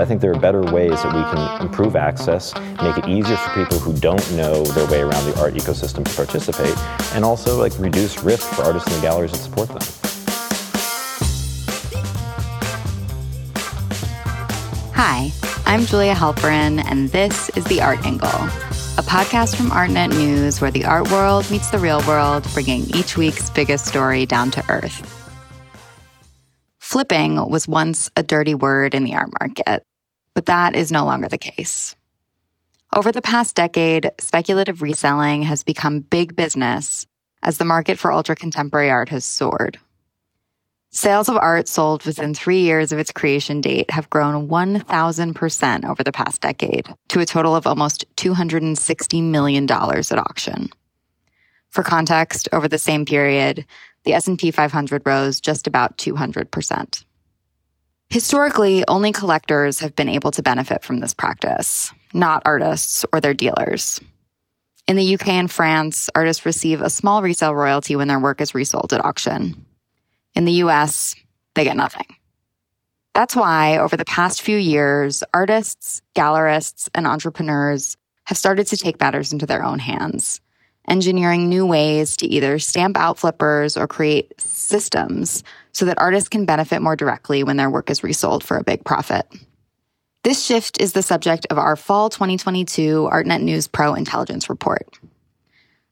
I think there are better ways that we can improve access, make it easier for people who don't know their way around the art ecosystem to participate, and also like reduce risk for artists and galleries that support them. Hi, I'm Julia Halperin, and this is The Art Angle, a podcast from ArtNet News where the art world meets the real world, bringing each week's biggest story down to earth. Flipping was once a dirty word in the art market, but that is no longer the case. Over the past decade, speculative reselling has become big business as the market for ultra contemporary art has soared. Sales of art sold within three years of its creation date have grown 1,000% over the past decade to a total of almost $260 million at auction. For context, over the same period, the S&P 500 rose just about 200%. Historically, only collectors have been able to benefit from this practice, not artists or their dealers. In the UK and France, artists receive a small resale royalty when their work is resold at auction. In the US, they get nothing. That's why, over the past few years, artists, gallerists, and entrepreneurs have started to take matters into their own hands, engineering new ways to either stamp out flippers or create systems so that artists can benefit more directly when their work is resold for a big profit. This shift is the subject of our fall 2022 ArtNet News Pro Intelligence Report.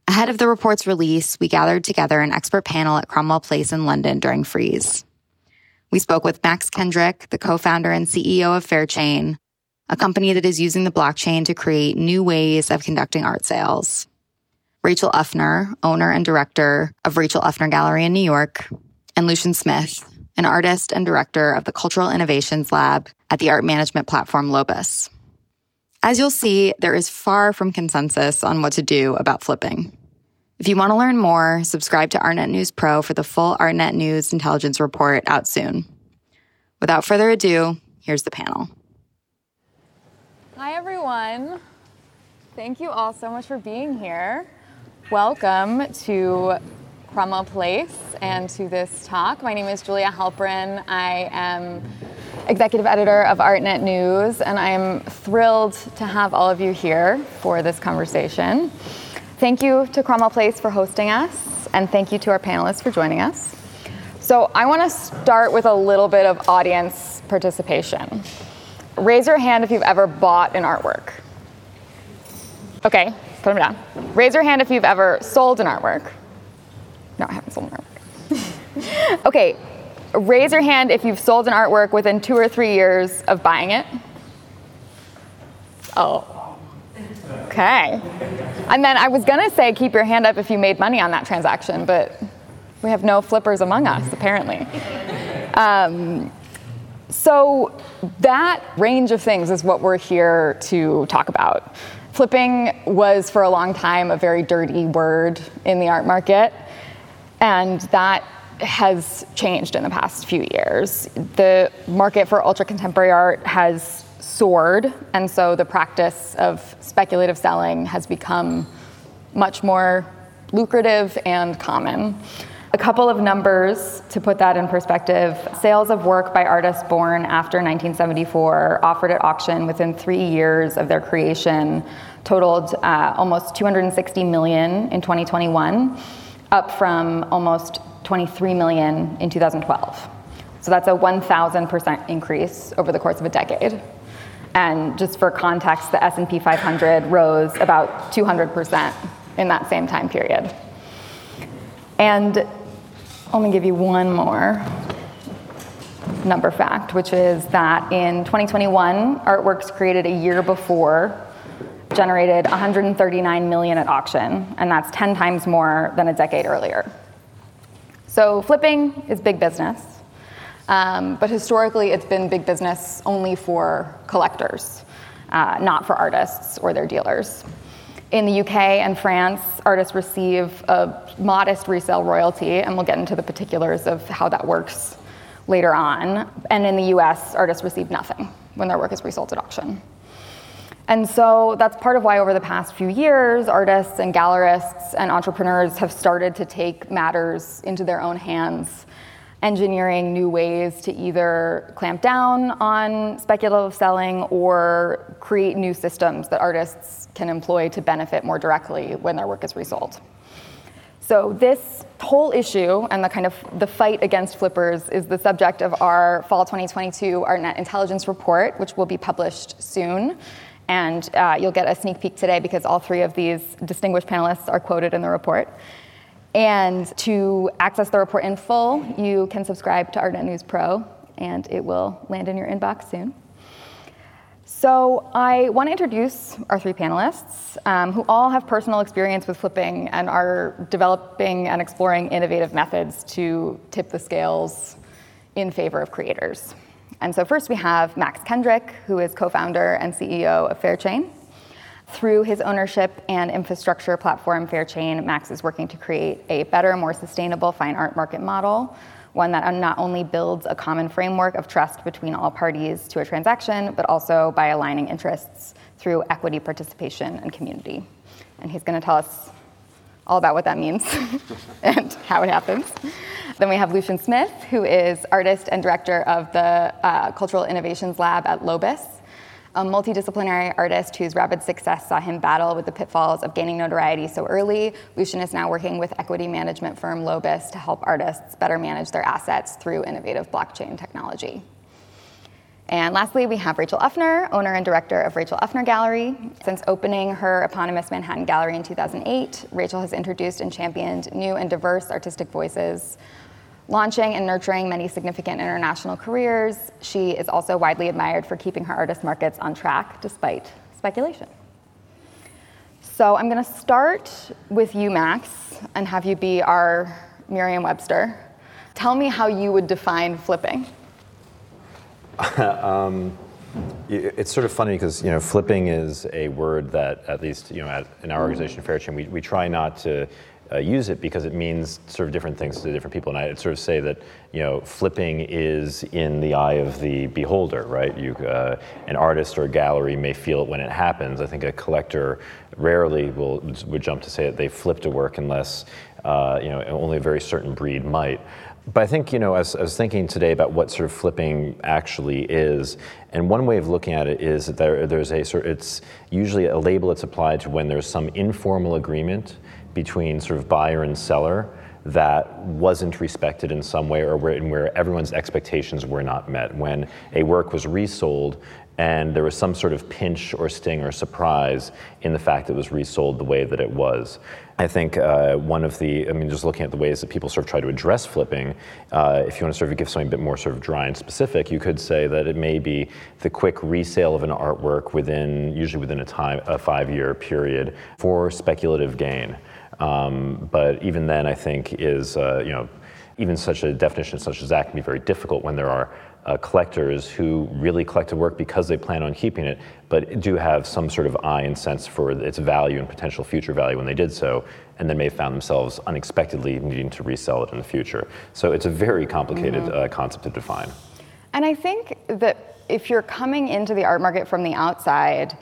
Ahead of the report's release, we gathered together an expert panel at Cromwell Place in London during Frieze. We spoke with Max Kendrick, the co-founder and CEO of Fairchain, a company that is using the blockchain to create new ways of conducting art sales. Rachel Uffner, owner and director of Rachel Uffner Gallery in New York, and Lucien Smith, an artist and director of the Cultural Innovations Lab at the art management platform Lobus. As you'll see, there is far from consensus on what to do about flipping. If you want to learn more, subscribe to ArtNet News Pro for the full ArtNet News intelligence report out soon. Without further ado, here's the panel. Hi, everyone. Thank you all so much for being here. Welcome to Cromwell Place and to this talk. My name is Julia Halperin. I am executive editor of ArtNet News, and I am thrilled to have all of you here for this conversation. Thank you to Cromwell Place for hosting us, and thank you to our panelists for joining us. So, I want to start with a little bit of audience participation. Raise your hand if you've ever bought an artwork. Okay, put them down. Raise your hand if you've ever sold an artwork. No, I haven't sold an artwork. okay, raise your hand if you've sold an artwork within two or three years of buying it. Oh, Okay. And then I was going to say keep your hand up if you made money on that transaction, but we have no flippers among us, apparently. Um, so, that range of things is what we're here to talk about. Flipping was for a long time a very dirty word in the art market, and that has changed in the past few years. The market for ultra contemporary art has soared, and so the practice of speculative selling has become much more lucrative and common. A couple of numbers to put that in perspective sales of work by artists born after 1974 offered at auction within three years of their creation totaled uh, almost 260 million in 2021, up from almost 23 million in 2012. So that's a 1,000% increase over the course of a decade. And just for context, the S&P 500 rose about 200% in that same time period. And let me give you one more number fact, which is that in 2021, artworks created a year before generated 139 million at auction, and that's 10 times more than a decade earlier. So flipping is big business. Um, but historically, it's been big business only for collectors, uh, not for artists or their dealers. In the UK and France, artists receive a modest resale royalty, and we'll get into the particulars of how that works later on. And in the US, artists receive nothing when their work is resold at auction. And so that's part of why, over the past few years, artists and gallerists and entrepreneurs have started to take matters into their own hands engineering new ways to either clamp down on speculative selling or create new systems that artists can employ to benefit more directly when their work is resold. So this whole issue and the kind of the fight against flippers is the subject of our fall 2022 ArtNet intelligence report, which will be published soon. And uh, you'll get a sneak peek today because all three of these distinguished panelists are quoted in the report. And to access the report in full, you can subscribe to ArtNet News Pro, and it will land in your inbox soon. So I want to introduce our three panelists, um, who all have personal experience with flipping and are developing and exploring innovative methods to tip the scales in favor of creators. And so first we have Max Kendrick, who is co-founder and CEO of Fairchain. Through his ownership and infrastructure platform Fairchain, Max is working to create a better, more sustainable fine art market model, one that not only builds a common framework of trust between all parties to a transaction, but also by aligning interests through equity participation and community. And he's going to tell us all about what that means and how it happens. Then we have Lucien Smith, who is artist and director of the uh, Cultural Innovations Lab at Lobus a multidisciplinary artist whose rapid success saw him battle with the pitfalls of gaining notoriety so early. Lucien is now working with equity management firm Lobus to help artists better manage their assets through innovative blockchain technology. And lastly, we have Rachel Uffner, owner and director of Rachel Uffner Gallery. Since opening her eponymous Manhattan Gallery in 2008, Rachel has introduced and championed new and diverse artistic voices Launching and nurturing many significant international careers, she is also widely admired for keeping her artist markets on track despite speculation. So I'm going to start with you, Max, and have you be our Merriam Webster. Tell me how you would define flipping. um, it's sort of funny because you know flipping is a word that at least you know at, in our organization Fairchain we, we try not to uh, use it because it means sort of different things to different people. And I'd sort of say that you know flipping is in the eye of the beholder, right? You, uh, an artist or a gallery may feel it when it happens. I think a collector rarely will would jump to say that they flipped a work unless uh, you know only a very certain breed might. But I think, you know, as I was thinking today about what sort of flipping actually is, and one way of looking at it is that there, there's a sort it's usually a label that's applied to when there's some informal agreement between sort of buyer and seller that wasn't respected in some way or where, where everyone's expectations were not met. When a work was resold and there was some sort of pinch or sting or surprise in the fact that it was resold the way that it was. I think uh, one of the, I mean, just looking at the ways that people sort of try to address flipping, uh, if you want to sort of give something a bit more sort of dry and specific, you could say that it may be the quick resale of an artwork within, usually within a time, a five-year period for speculative gain. Um, but even then, I think is uh, you know even such a definition such as that can be very difficult when there are uh, collectors who really collect a work because they plan on keeping it, but do have some sort of eye and sense for its value and potential future value when they did so, and then may have found themselves unexpectedly needing to resell it in the future. So it's a very complicated mm-hmm. uh, concept to define. And I think that if you're coming into the art market from the outside,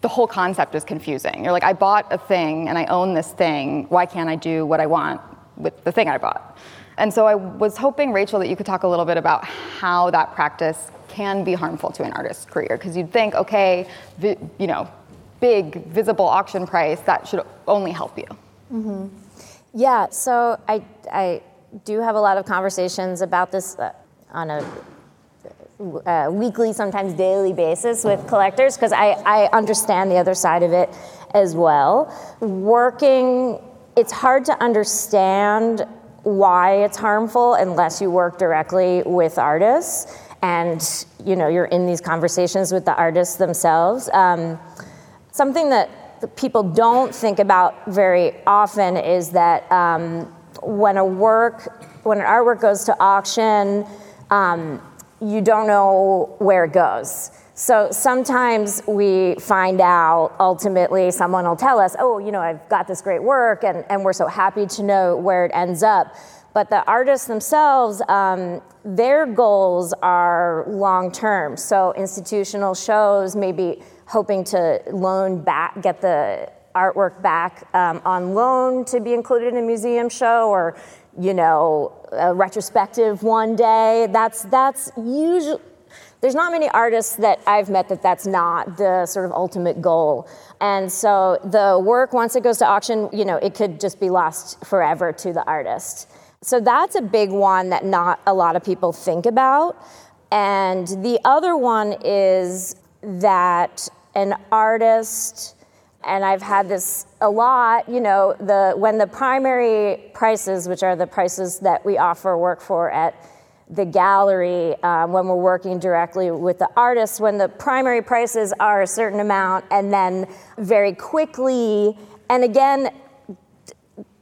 the whole concept is confusing. You're like, I bought a thing and I own this thing. Why can't I do what I want with the thing I bought? And so I was hoping, Rachel, that you could talk a little bit about how that practice can be harmful to an artist's career. Because you'd think, okay, vi- you know, big visible auction price, that should only help you. Mm-hmm. Yeah, so I, I do have a lot of conversations about this uh, on a uh, weekly, sometimes daily basis with collectors because I, I understand the other side of it as well. Working, it's hard to understand why it's harmful unless you work directly with artists and you know you're in these conversations with the artists themselves. Um, something that people don't think about very often is that um, when a work, when an artwork goes to auction. Um, you don't know where it goes. So sometimes we find out ultimately someone will tell us, oh, you know, I've got this great work, and, and we're so happy to know where it ends up. But the artists themselves, um, their goals are long term. So institutional shows maybe hoping to loan back, get the artwork back um, on loan to be included in a museum show, or you know, a retrospective one day. That's that's usually there's not many artists that I've met that that's not the sort of ultimate goal. And so the work once it goes to auction, you know, it could just be lost forever to the artist. So that's a big one that not a lot of people think about. And the other one is that an artist and I've had this a lot, you know, the when the primary prices, which are the prices that we offer work for at the gallery um, when we're working directly with the artists, when the primary prices are a certain amount, and then very quickly, and again,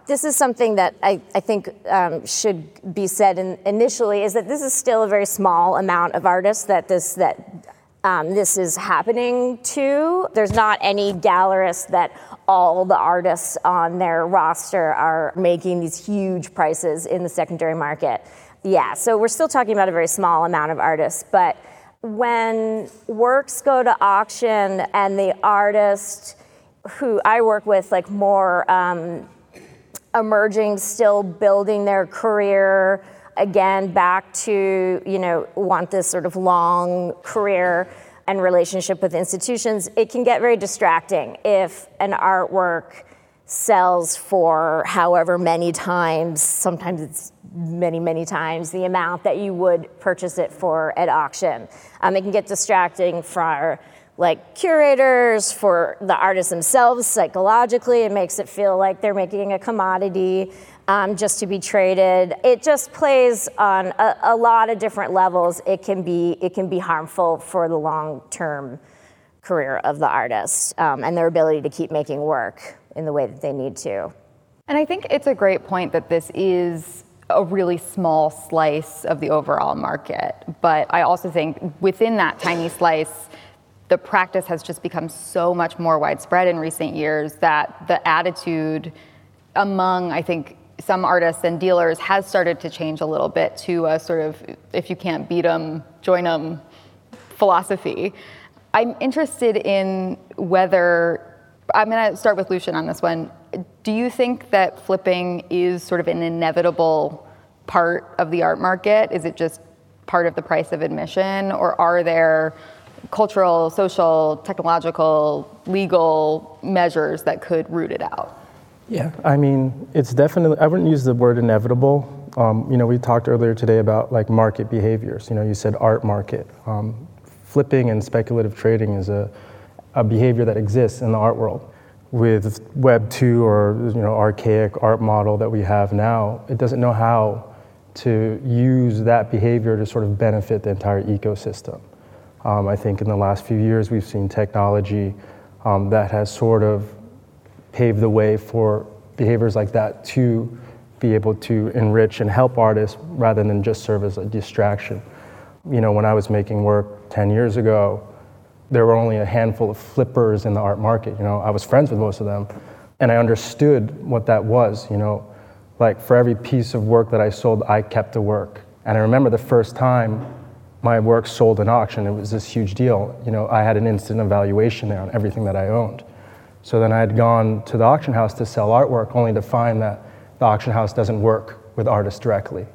this is something that I, I think um, should be said in, initially is that this is still a very small amount of artists that this that um, this is happening to. There's not any gallerists that all the artists on their roster are making these huge prices in the secondary market. Yeah, so we're still talking about a very small amount of artists, but when works go to auction and the artist who I work with, like more um, emerging, still building their career, again back to you know want this sort of long career and relationship with institutions it can get very distracting if an artwork sells for however many times sometimes it's many many times the amount that you would purchase it for at auction um, it can get distracting for like curators for the artists themselves psychologically it makes it feel like they're making a commodity um, just to be traded. It just plays on a, a, lot of different levels. It can be it can be harmful for the long term career of the artist um, and their ability to keep making work in the way that they need to. And I think it's a great point that this is a really small slice of the overall market. But I also think within that tiny slice, the practice has just become so much more widespread in recent years that the attitude among, I think, some artists and dealers has started to change a little bit to a sort of if you can't beat them, join them philosophy. I'm interested in whether I'm going to start with Lucien on this one. Do you think that flipping is sort of an inevitable part of the art market? Is it just part of the price of admission, or are there cultural, social, technological, legal measures that could root it out? Yeah, I mean, it's definitely, I wouldn't use the word inevitable. Um, you know, we talked earlier today about like market behaviors. You know, you said art market. Um, flipping and speculative trading is a, a behavior that exists in the art world. With Web 2 or, you know, archaic art model that we have now, it doesn't know how to use that behavior to sort of benefit the entire ecosystem. Um, I think in the last few years, we've seen technology um, that has sort of paved the way for behaviors like that to be able to enrich and help artists rather than just serve as a distraction. You know, when I was making work 10 years ago, there were only a handful of flippers in the art market. You know, I was friends with most of them, and I understood what that was. You know, like for every piece of work that I sold, I kept the work. And I remember the first time my work sold in auction, it was this huge deal. You know, I had an instant evaluation there on everything that I owned. So then I had gone to the auction house to sell artwork, only to find that the auction house doesn't work with artists directly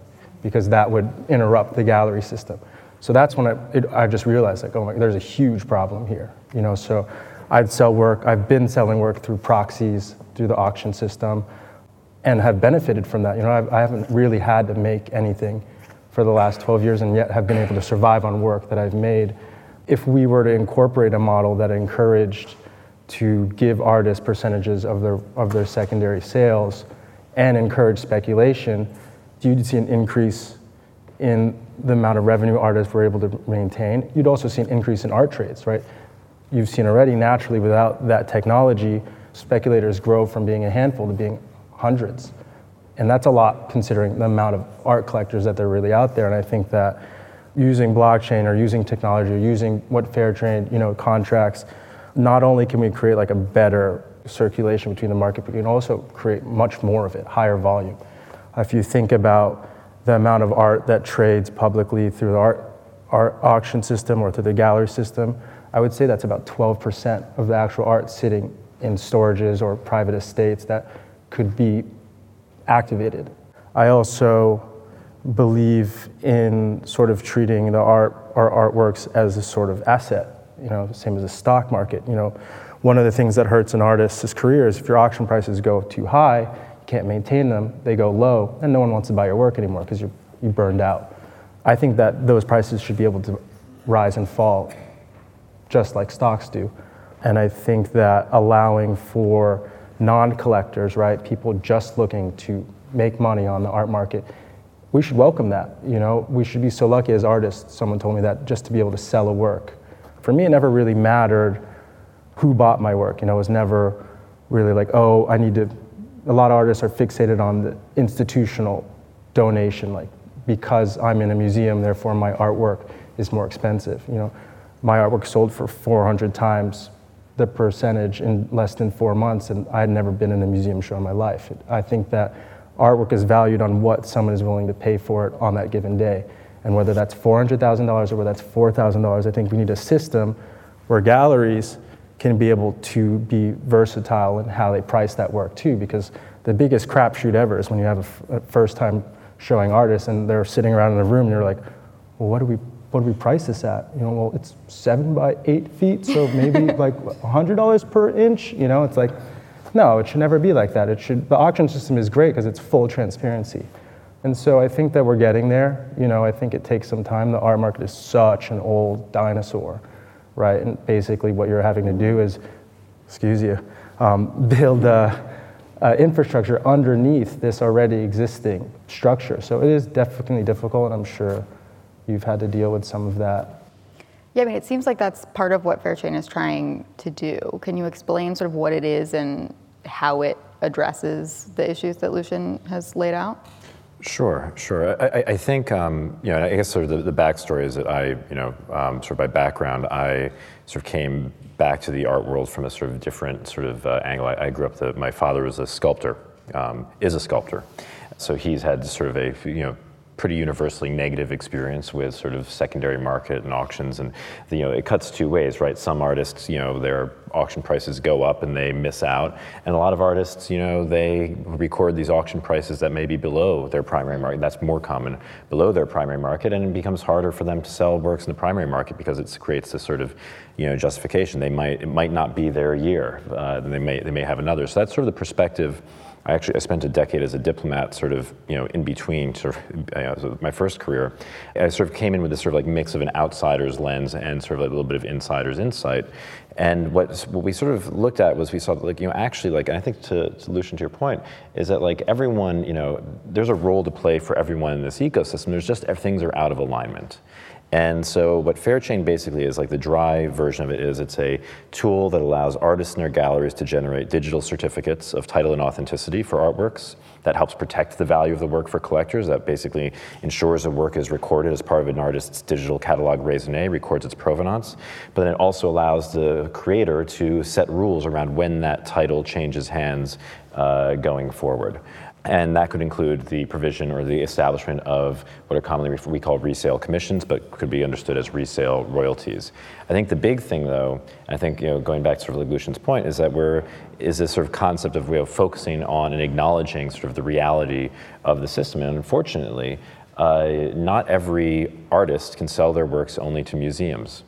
because that would interrupt the gallery system. So that's when I, it, I just realized, like, oh my, there's a huge problem here. You know, so I'd sell work. I've been selling work through proxies, through the auction system, and have benefited from that. You know, I've, I haven't really had to make anything for the last 12 years, and yet have been able to survive on work that I've made. If we were to incorporate a model that encouraged to give artists percentages of their, of their secondary sales and encourage speculation, do you'd see an increase in the amount of revenue artists were able to maintain. You'd also see an increase in art trades, right? You've seen already naturally without that technology, speculators grow from being a handful to being hundreds. And that's a lot considering the amount of art collectors that are really out there. And I think that using blockchain or using technology or using what fair trade, you know, contracts not only can we create like a better circulation between the market, but we can also create much more of it, higher volume. If you think about the amount of art that trades publicly through the art, art auction system or through the gallery system, I would say that's about 12% of the actual art sitting in storages or private estates that could be activated. I also believe in sort of treating the art our artworks as a sort of asset, you know, same as a stock market. You know, one of the things that hurts an artist's career is if your auction prices go too high, can't maintain them, they go low, and no one wants to buy your work anymore because you you burned out. I think that those prices should be able to rise and fall just like stocks do. And I think that allowing for non collectors, right, people just looking to make money on the art market, we should welcome that. You know, we should be so lucky as artists, someone told me that, just to be able to sell a work. For me, it never really mattered who bought my work. You know, it was never really like, oh, I need to. A lot of artists are fixated on the institutional donation, like because I'm in a museum, therefore my artwork is more expensive. You know, my artwork sold for 400 times the percentage in less than four months, and I had never been in a museum show in my life. I think that artwork is valued on what someone is willing to pay for it on that given day. And whether that's $400,000 or whether that's $4,000, I think we need a system where galleries can be able to be versatile in how they price that work too, because the biggest crapshoot ever is when you have a, f- a first time showing artists and they're sitting around in a room and you're like, well, what do we what do we price this at? You know, well, it's seven by eight feet, so maybe like $100 per inch. You know, it's like, no, it should never be like that. It should. The auction system is great because it's full transparency, and so I think that we're getting there. You know, I think it takes some time. The art market is such an old dinosaur, right? And basically, what you're having to do is, excuse you, um, build a infrastructure underneath this already existing structure. So it is definitely difficult, and I'm sure you've had to deal with some of that. Yeah, I mean, it seems like that's part of what Fairchain is trying to do. Can you explain sort of what it is and how it addresses the issues that Lucien has laid out? Sure, sure. I, I think, um, you know, I guess sort of the, the backstory is that I, you know, um, sort of by background, I sort of came back to the art world from a sort of different sort of uh, angle. I, I, grew up, the, my father was a sculptor, um, is a sculptor. So he's had sort of a, you know, pretty universally negative experience with sort of secondary market and auctions and you know it cuts two ways right some artists you know their auction prices go up and they miss out. And a lot of artists you know they record these auction prices that may be below their primary market. That's more common below their primary market. And it becomes harder for them to sell works in the primary market because it creates this sort of you know justification. They might it might not be their year. Uh, they may they may have another. So that's sort of the perspective. I actually I spent a decade as a diplomat, sort of you know in between sort of uh, my first career. I sort of came in with this sort of like mix of an outsider's lens and sort of like a little bit of insider's insight. And what what we sort of looked at was we saw that like you know actually like and I think to solution to your point is that like everyone you know there's a role to play for everyone in this ecosystem. There's just things are out of alignment. And so what Fairchain basically is, like the dry version of it is, it's a tool that allows artists and their galleries to generate digital certificates of title and authenticity for artworks. That helps protect the value of the work for collectors. That basically ensures a work is recorded as part of an artist's digital catalog raisonné, records its provenance. But then it also allows the creator to set rules around when that title changes hands uh, going forward. And that could include the provision or the establishment of what are commonly we call resale commissions, but could be understood as resale royalties. I think the big thing, though, I think you know, going back to sort of Lucien's point, is that we're is this sort of concept of focusing on and acknowledging sort of the reality of the system. And unfortunately, uh, not every artist can sell their works only to museums.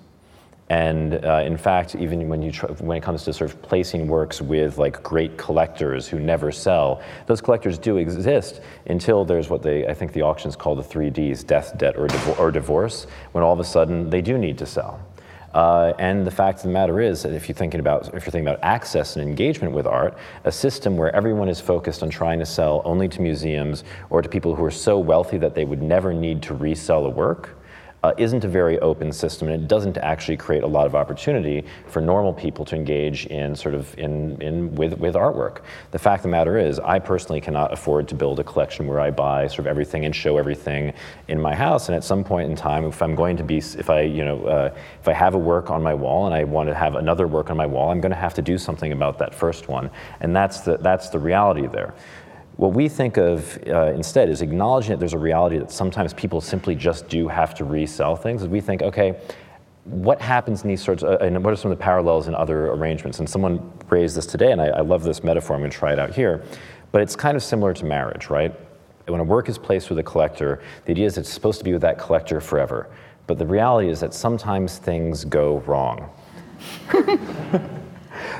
And uh, in fact, even when, you try, when it comes to sort of placing works with like great collectors who never sell, those collectors do exist until there's what they, I think the auctions call the three Ds, death, debt, or, div- or divorce, when all of a sudden they do need to sell. Uh, and the fact of the matter is that if you're thinking about if you're thinking about access and engagement with art, a system where everyone is focused on trying to sell only to museums or to people who are so wealthy that they would never need to resell a work, uh, isn't a very open system and it doesn't actually create a lot of opportunity for normal people to engage in sort of in, in with, with artwork. The fact of the matter is I personally cannot afford to build a collection where I buy sort of everything and show everything in my house and at some point in time if I'm going to be if I you know uh, if I have a work on my wall and I want to have another work on my wall I'm going to have to do something about that first one and that's the that's the reality there. What we think of uh, instead is acknowledging that there's a reality that sometimes people simply just do have to resell things. we think, okay, what happens in these sorts uh, and what are some of the parallels in other arrangements? And someone raised this today, and I, I love this metaphor, I'm going to try it out here. But it's kind of similar to marriage, right? When a work is placed with a collector, the idea is it's supposed to be with that collector forever. But the reality is that sometimes things go wrong.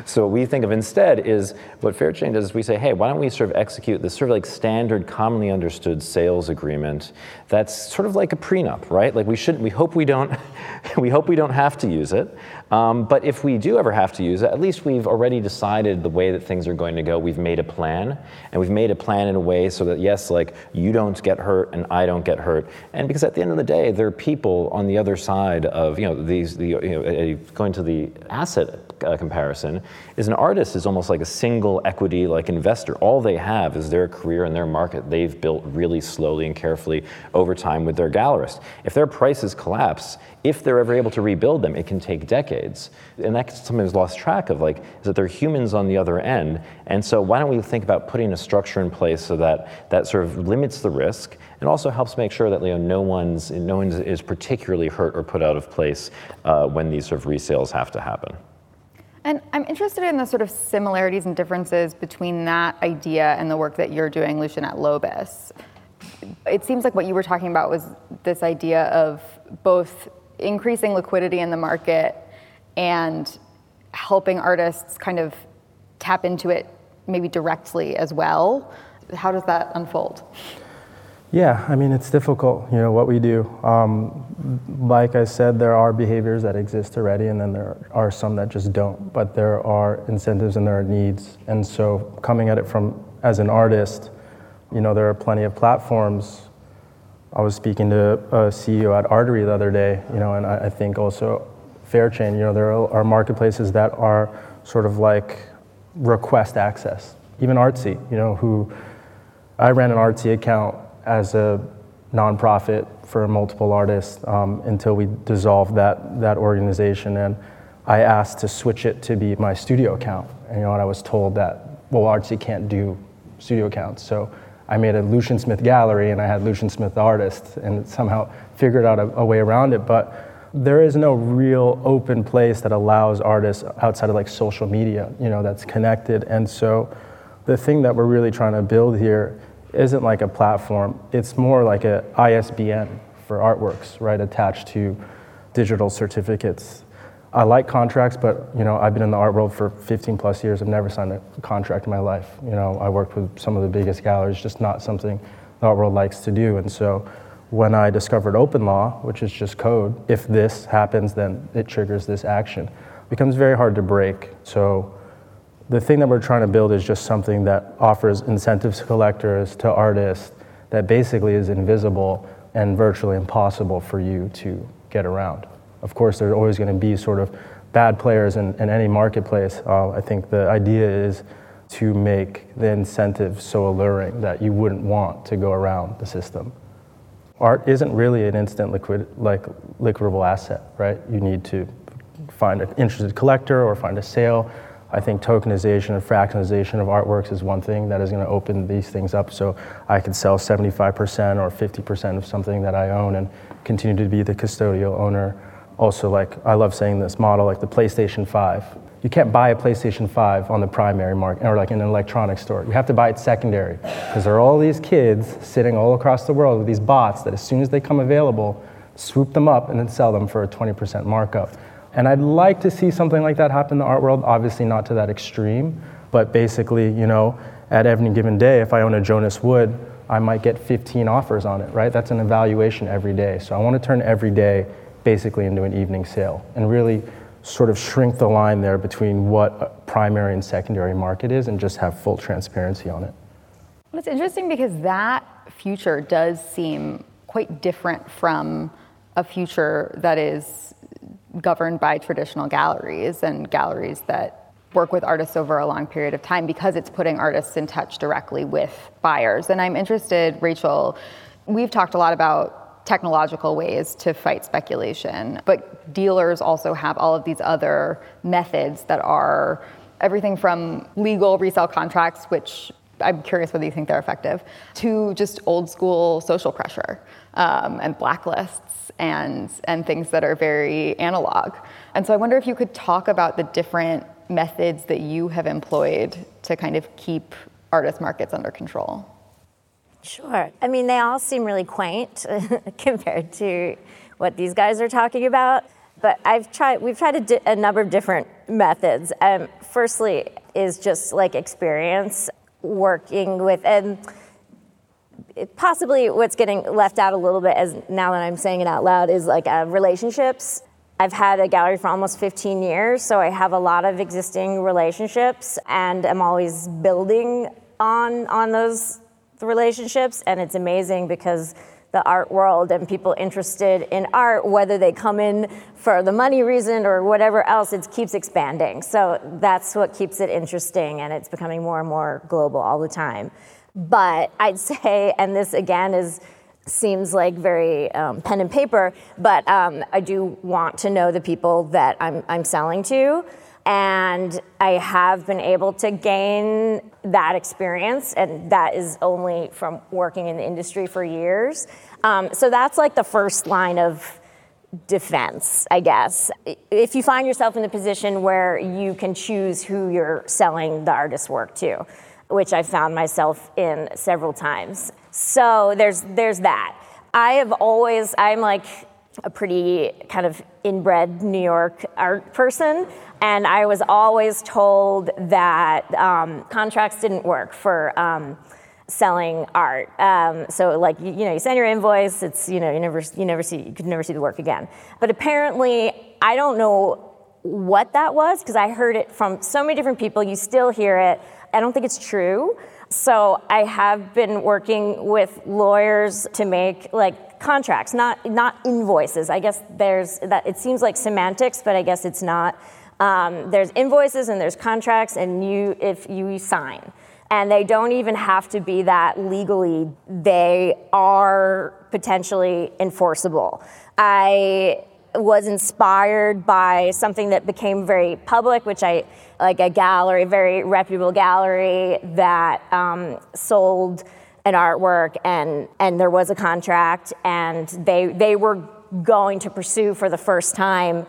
So what we think of instead is what Fairchain does is we say, hey, why don't we sort of execute this sort of like standard, commonly understood sales agreement that's sort of like a prenup, right? Like we shouldn't, we hope we don't, we hope we don't have to use it. Um, but if we do ever have to use it, at least we've already decided the way that things are going to go. We've made a plan, and we've made a plan in a way so that yes, like you don't get hurt and I don't get hurt, and because at the end of the day, there are people on the other side of you know these the you know going to the asset uh, comparison is an artist is almost like a single equity like investor. All they have is their career and their market they've built really slowly and carefully over time with their gallerist. If their prices collapse, if they're ever able to rebuild them, it can take decades. And that's sometimes lost track of, like, is that there are humans on the other end. And so why don't we think about putting a structure in place so that that sort of limits the risk and also helps make sure that you know, no one's no one is particularly hurt or put out of place uh, when these sort of resales have to happen. And I'm interested in the sort of similarities and differences between that idea and the work that you're doing, Lucien, at Lobus. It seems like what you were talking about was this idea of both increasing liquidity in the market and helping artists kind of tap into it maybe directly as well. How does that unfold? Yeah, I mean, it's difficult, you know, what we do. Um, like I said, there are behaviors that exist already, and then there are some that just don't. But there are incentives and there are needs. And so, coming at it from as an artist, you know, there are plenty of platforms. I was speaking to a CEO at Artory the other day, you know, and I, I think also Fairchain, you know, there are marketplaces that are sort of like request access. Even Artsy, you know, who I ran an Artsy account as a nonprofit for multiple artists um, until we dissolved that, that organization. And I asked to switch it to be my studio account. And, you know, I was told that, well, Artsy can't do studio accounts. So I made a Lucien Smith gallery and I had Lucien Smith artists and somehow figured out a, a way around it. But there is no real open place that allows artists outside of like social media, you know, that's connected. And so the thing that we're really trying to build here isn't like a platform. It's more like a ISBN for artworks, right, attached to digital certificates. I like contracts, but you know, I've been in the art world for 15 plus years. I've never signed a contract in my life. You know, I worked with some of the biggest galleries, just not something the art world likes to do. And so when I discovered OpenLaw, which is just code, if this happens, then it triggers this action. It becomes very hard to break. So the thing that we're trying to build is just something that offers incentives to collectors, to artists, that basically is invisible and virtually impossible for you to get around. Of course, there's always going to be sort of bad players in, in any marketplace. Uh, I think the idea is to make the incentive so alluring that you wouldn't want to go around the system. Art isn't really an instant liquid, like liquidable asset, right? You need to find an interested collector or find a sale I think tokenization and fractionalization of artworks is one thing that is going to open these things up so I can sell 75% or 50% of something that I own and continue to be the custodial owner. Also, like, I love saying this model, like the PlayStation 5. You can't buy a PlayStation 5 on the primary market or like in an electronics store. You have to buy it secondary because there are all these kids sitting all across the world with these bots that as soon as they come available, swoop them up and then sell them for a 20% markup. And I'd like to see something like that happen in the art world, obviously not to that extreme, but basically, you know, at any given day, if I own a Jonas Wood, I might get 15 offers on it, right? That's an evaluation every day. So I want to turn every day basically into an evening sale and really sort of shrink the line there between what primary and secondary market is and just have full transparency on it. Well, it's interesting because that future does seem quite different from a future that is governed by traditional galleries and galleries that work with artists over a long period of time because it's putting artists in touch directly with buyers. And I'm interested, Rachel, we've talked a lot about technological ways to fight speculation, but dealers also have all of these other methods that are everything from legal resale contracts, which I'm curious whether you think they're effective, to just old school social pressure um, and blacklists and, and things that are very analog. And so I wonder if you could talk about the different methods that you have employed to kind of keep artist markets under control. Sure. I mean, they all seem really quaint compared to what these guys are talking about. But I've tried. We've tried a, di- a number of different methods. Um, firstly, is just like experience working with and possibly what's getting left out a little bit as now that I'm saying it out loud is like uh, relationships. I've had a gallery for almost 15 years, so I have a lot of existing relationships, and I'm always building on on those relationships. And it's amazing because the art world and people interested in art, whether they come in for the money reason or whatever else, it keeps expanding. So that's what keeps it interesting, and it's becoming more and more global all the time. But I'd say, and this again is seems like very um, pen and paper, but um, I do want to know the people that I'm, I'm selling to. And I have been able to gain that experience, and that is only from working in the industry for years. Um, so that's like the first line of defense, I guess. If you find yourself in the position where you can choose who you're selling the artist's work to, which I found myself in several times. So there's there's that. I have always I'm like a pretty kind of inbred New York art person, and I was always told that um, contracts didn't work for. Um, selling art. Um, so like you, you, know, you send your invoice. It's you know you never you never see you could never see the work again. But apparently, I don't know what that was because I heard it from so many different people. You still hear it. I don't think it's true. So I have been working with lawyers to make like contracts, not not invoices. I guess there's that. It seems like semantics, but I guess it's not. Um, there's invoices and there's contracts, and you if you sign, and they don't even have to be that legally. They are potentially enforceable. I was inspired by something that became very public, which I like a gallery, very reputable gallery that um, sold an artwork, and and there was a contract, and they they were going to pursue for the first time,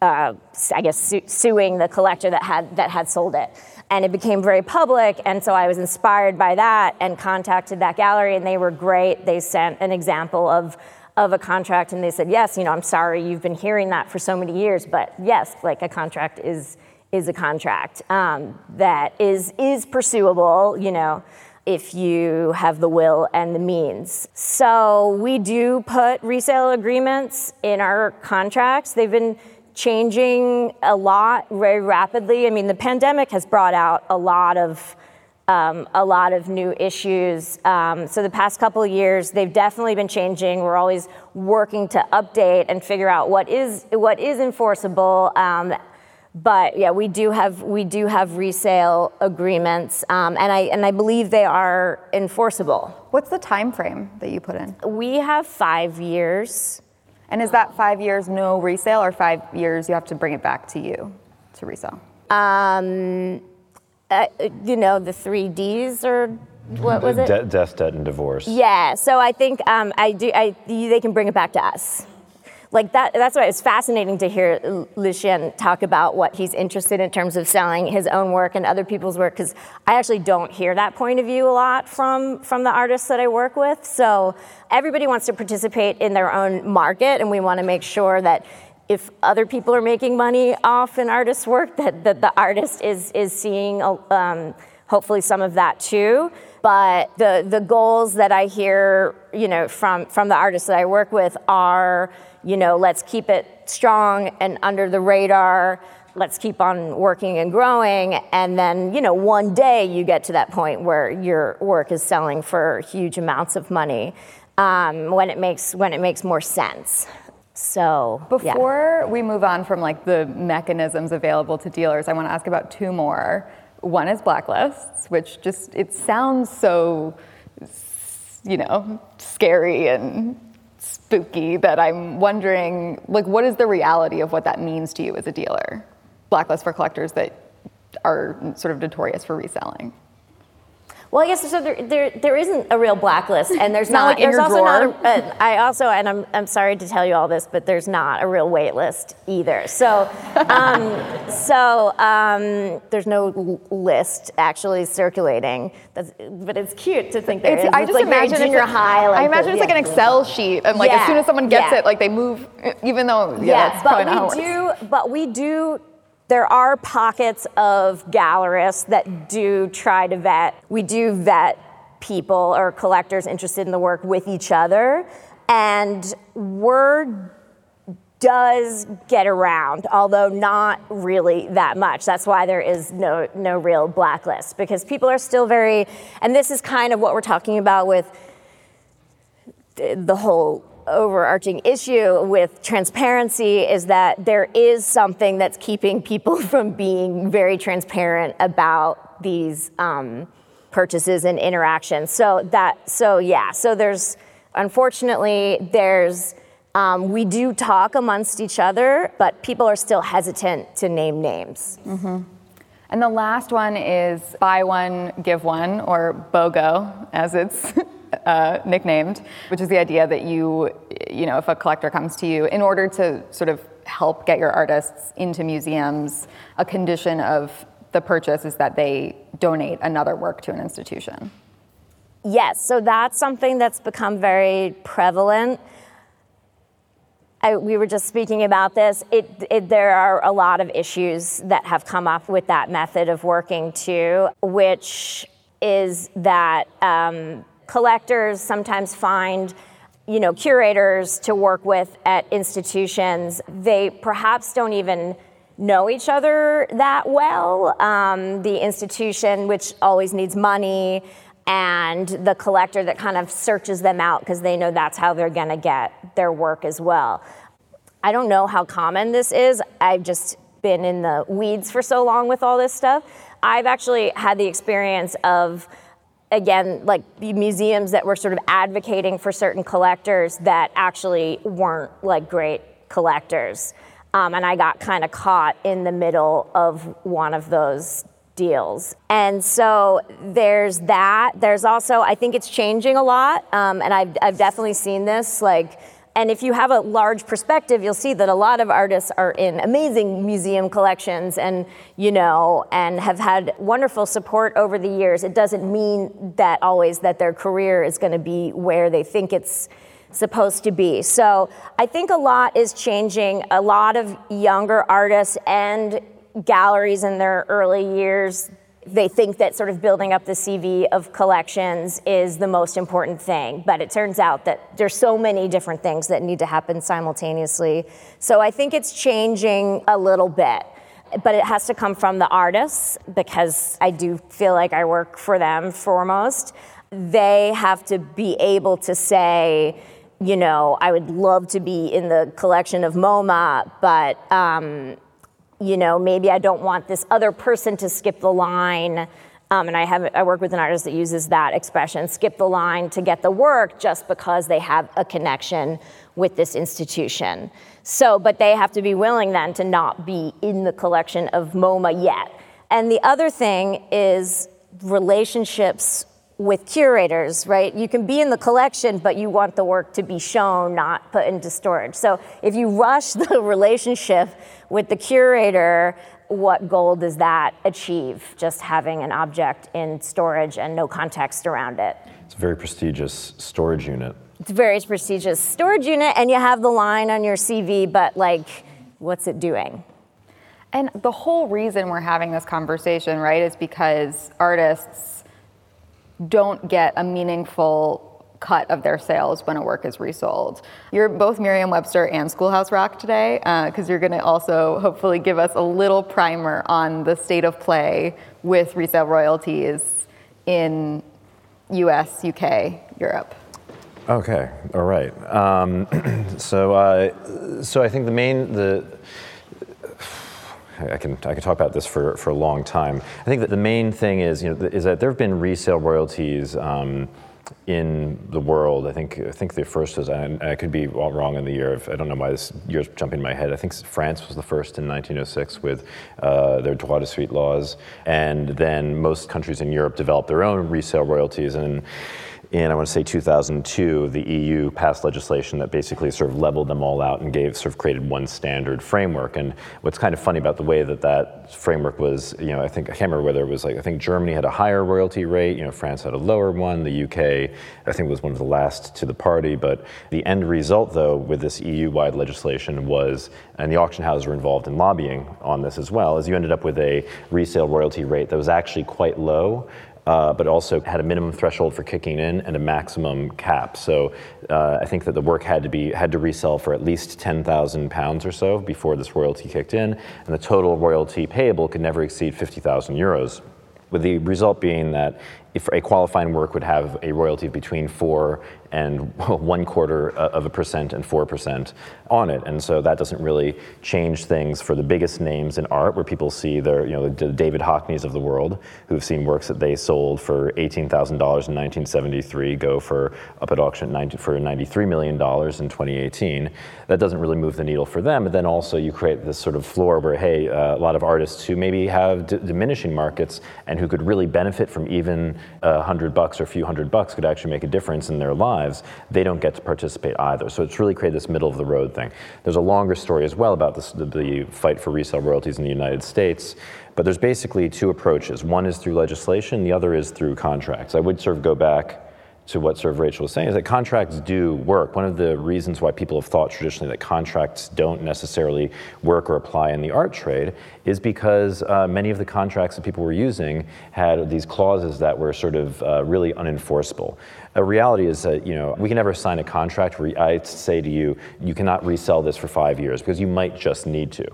uh, I guess, su- suing the collector that had that had sold it. And it became very public, and so I was inspired by that and contacted that gallery, and they were great. They sent an example of of a contract and they said yes you know i'm sorry you've been hearing that for so many years but yes like a contract is is a contract um, that is is pursuable you know if you have the will and the means. So we do put resale agreements in our contracts. They've been changing a lot very rapidly. I mean the pandemic has brought out a lot of um, a lot of new issues. Um, so the past couple of years, they've definitely been changing. We're always working to update and figure out what is what is enforceable. Um, but yeah, we do have we do have resale agreements, um, and I and I believe they are enforceable. What's the time frame that you put in? We have five years. And is that five years no resale, or five years you have to bring it back to you to resell? Um, uh, you know, the three Ds or what was it? De- death, debt, and divorce. Yeah. So I think um, I do. I they can bring it back to us. Like that. That's why it's fascinating to hear Lucien talk about what he's interested in terms of selling his own work and other people's work, because I actually don't hear that point of view a lot from from the artists that I work with. So everybody wants to participate in their own market, and we want to make sure that if other people are making money off an artist's work, that, that the artist is, is seeing um, hopefully some of that too. But the, the goals that I hear, you know, from, from the artists that I work with are, you know, let's keep it strong and under the radar. Let's keep on working and growing. And then, you know, one day you get to that point where your work is selling for huge amounts of money um, when, it makes, when it makes more sense. So before yeah. we move on from like the mechanisms available to dealers, I want to ask about two more. One is blacklists, which just it sounds so, you know, scary and spooky that I'm wondering, like, what is the reality of what that means to you as a dealer? Blacklist for collectors that are sort of notorious for reselling. Well, I guess so. There, there, there isn't a real blacklist, and there's not not. like there's also drawer. not. A, uh, I also, and I'm, I'm sorry to tell you all this, but there's not a real wait list either. So, um, so um, there's no list actually circulating. That's, but it's cute to think there It's, is. I It's just like imagine it's a- high. Like I imagine the- it's like an. Excel sheet, and like as soon as someone gets yeah. it, like they move, even though yeah, that's probably not how but it we do. But we do. There are pockets of gallerists that do try to vet. We do vet people or collectors interested in the work with each other, and word does get around, although not really that much. That's why there is no no real blacklist because people are still very, and this is kind of what we're talking about with the whole overarching issue with transparency is that there is something that's keeping people from being very transparent about these um, purchases and interactions. So that, so yeah, so there's, unfortunately, there's, um, we do talk amongst each other, but people are still hesitant to name names. And the last one is buy one, give one, or BOGO, as it's uh, nicknamed, which is the idea that you, you know, if a collector comes to you, in order to sort of help get your artists into museums, a condition of the purchase is that they donate another work to an institution. Yes, so that's something that's become very prevalent. I, we were just speaking about this. It, it, there are a lot of issues that have come up with that method of working too, which is that um, collectors sometimes find you know curators to work with at institutions. They perhaps don't even know each other that well. Um, the institution which always needs money and the collector that kind of searches them out because they know that's how they're going to get their work as well. I don't know how common this is. I've just been in the weeds for so long with all this stuff. I've actually had the experience of again, like the museums that were sort of advocating for certain collectors that actually weren't like great collectors. Um, and I got kind of caught in the middle of one of those deals. And so there's that. There's also, I think it's changing a lot. Um, and I've, I've definitely seen this. Like, and if you have a large perspective, you'll see that a lot of artists are in amazing museum collections and, you know, and have had wonderful support over the years. It doesn't mean that always that their career is going to be where they think it's supposed to be. So I think a lot is changing. A lot of younger artists and galleries in their early years they think that sort of building up the CV of collections is the most important thing, but it turns out that there's so many different things that need to happen simultaneously. So I think it's changing a little bit, but it has to come from the artists because I do feel like I work for them foremost. They have to be able to say, you know, I would love to be in the collection of MoMA, but um, you know, maybe I don't want this other person to skip the line. Um, and I have I work with an artist that uses that expression, skip the line to get the work just because they have a connection with this institution. So, but they have to be willing then to not be in the collection of MoMA yet. And the other thing is relationships with curators, right? You can be in the collection, but you want the work to be shown, not put into storage. So if you rush the relationship with the curator, what goal does that achieve? Just having an object in storage and no context around it. It's a very prestigious storage unit. It's a very prestigious storage unit, and you have the line on your CV, but like, what's it doing? And the whole reason we're having this conversation, right, is because artists don't get a meaningful cut of their sales when a work is resold. You're both Merriam-Webster and Schoolhouse Rock today, because you're going to also hopefully give us a little primer on the state of play with resale royalties in U.S., UK, Europe. Okay, all right. Um, so, uh, so I think the main the I can I can talk about this for, for a long time. I think that the main thing is you know is that there have been resale royalties um, in the world. I think I think the first was, and I could be wrong in the year. I don't know why this year's jumping in my head. I think France was the first in 1906 with uh, their droit de suite laws, and then most countries in Europe developed their own resale royalties and in I want to say 2002, the EU passed legislation that basically sort of leveled them all out and gave sort of created one standard framework. And what's kind of funny about the way that that framework was, you know, I think I can't remember whether it was like I think Germany had a higher royalty rate, you know, France had a lower one, the UK I think was one of the last to the party. But the end result, though, with this EU-wide legislation was, and the auction houses were involved in lobbying on this as well, is you ended up with a resale royalty rate that was actually quite low uh, but also had a minimum threshold for kicking in and a maximum cap. So uh, I think that the work had to be had to resell for at least ten thousand pounds or so before this royalty kicked in, and the total royalty payable could never exceed fifty thousand euros. With the result being that if a qualifying work would have a royalty between four and one quarter of a percent and four percent on it, and so that doesn't really change things for the biggest names in art, where people see their, you know, the David Hockneys of the world, who've seen works that they sold for eighteen thousand dollars in 1973 go for up at auction 90, for 93 million dollars in 2018. That doesn't really move the needle for them. But then also you create this sort of floor where, hey, uh, a lot of artists who maybe have d- diminishing markets and who could really benefit from even a hundred bucks or a few hundred bucks could actually make a difference in their lives, they don't get to participate either. So it's really created this middle of the road thing. There's a longer story as well about this, the, the fight for resale royalties in the United States. But there's basically two approaches. One is through legislation, the other is through contracts. I would sort of go back to what sort of Rachel was saying is that contracts do work. One of the reasons why people have thought traditionally that contracts don't necessarily work or apply in the art trade is because uh, many of the contracts that people were using had these clauses that were sort of uh, really unenforceable. The reality is that you know we can never sign a contract where I say to you, you cannot resell this for five years because you might just need to.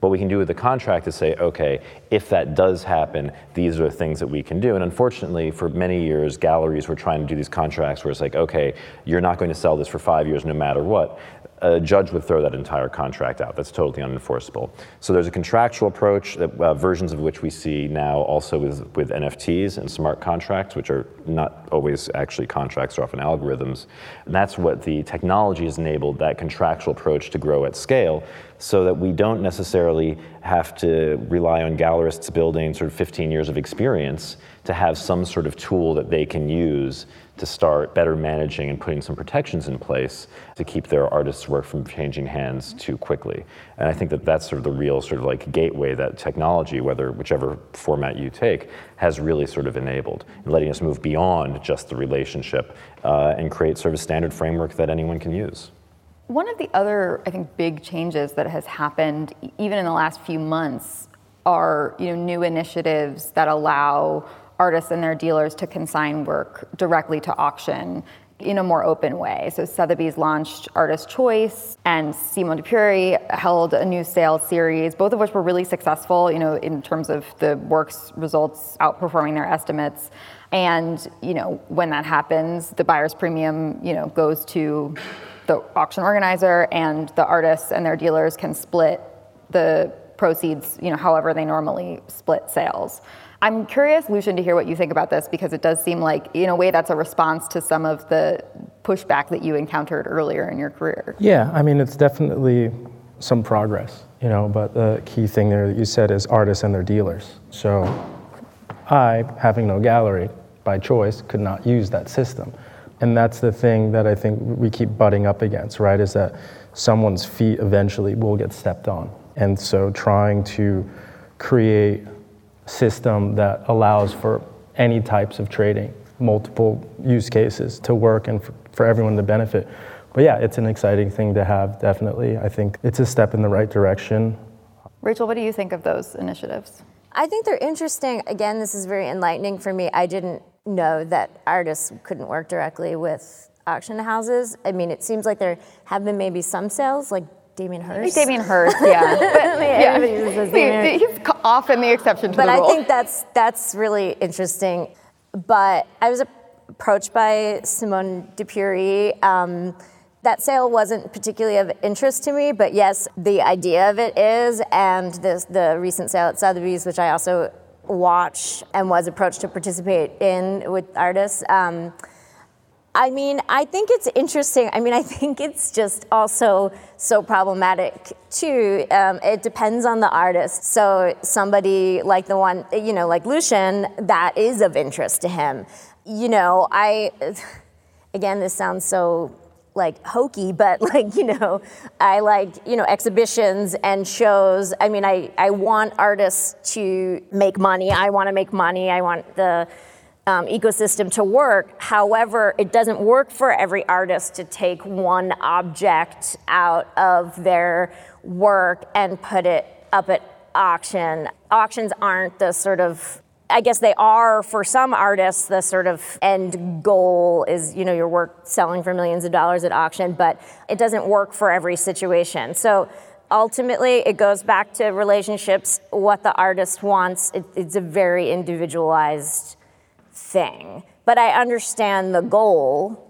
What we can do with the contract is say, okay, if that does happen, these are the things that we can do. And unfortunately, for many years, galleries were trying to do these contracts where it's like, okay, you're not going to sell this for five years no matter what a judge would throw that entire contract out. That's totally unenforceable. So there's a contractual approach, uh, versions of which we see now also with, with NFTs and smart contracts, which are not always actually contracts, are often algorithms. And that's what the technology has enabled that contractual approach to grow at scale so that we don't necessarily have to rely on gallerists building sort of 15 years of experience to have some sort of tool that they can use to start better managing and putting some protections in place to keep their artists' work from changing hands too quickly. And I think that that's sort of the real sort of like gateway that technology, whether whichever format you take, has really sort of enabled, letting us move beyond just the relationship uh, and create sort of a standard framework that anyone can use. One of the other, I think, big changes that has happened even in the last few months are you know new initiatives that allow artists and their dealers to consign work directly to auction in a more open way. So Sotheby's launched Artist Choice and Simon de Pury held a new sale series, both of which were really successful, you know, in terms of the work's results outperforming their estimates. And, you know, when that happens, the buyer's premium, you know, goes to the auction organizer and the artists and their dealers can split the proceeds, you know, however they normally split sales. I'm curious, Lucien, to hear what you think about this because it does seem like, in a way, that's a response to some of the pushback that you encountered earlier in your career. Yeah, I mean, it's definitely some progress, you know, but the key thing there that you said is artists and their dealers. So I, having no gallery by choice, could not use that system. And that's the thing that I think we keep butting up against, right? Is that someone's feet eventually will get stepped on. And so trying to create system that allows for any types of trading, multiple use cases to work and for, for everyone to benefit. But yeah, it's an exciting thing to have, definitely. I think it's a step in the right direction. Rachel, what do you think of those initiatives? I think they're interesting. Again, this is very enlightening for me. I didn't know that artists couldn't work directly with auction houses. I mean, it seems like there have been maybe some sales, like Damien Hirst. Damien Hirst, yeah. but, yeah. He's often the exception to but the rule. But I think that's that's really interesting. But I was approached by Simone de Pury. Um, that sale wasn't particularly of interest to me, but yes, the idea of it is, and this, the recent sale at Sotheby's, which I also watch and was approached to participate in with artists. Um, I mean, I think it's interesting. I mean, I think it's just also so problematic too. Um, it depends on the artist. So somebody like the one, you know, like Lucien, that is of interest to him. You know, I, again, this sounds so like hokey, but like, you know, I like, you know, exhibitions and shows. I mean, I, I want artists to make money. I want to make money. I want the, um, ecosystem to work. However, it doesn't work for every artist to take one object out of their work and put it up at auction. Auctions aren't the sort of I guess they are for some artists the sort of end goal is you know your work selling for millions of dollars at auction, but it doesn't work for every situation. So ultimately it goes back to relationships, what the artist wants. It, it's a very individualized thing. But I understand the goal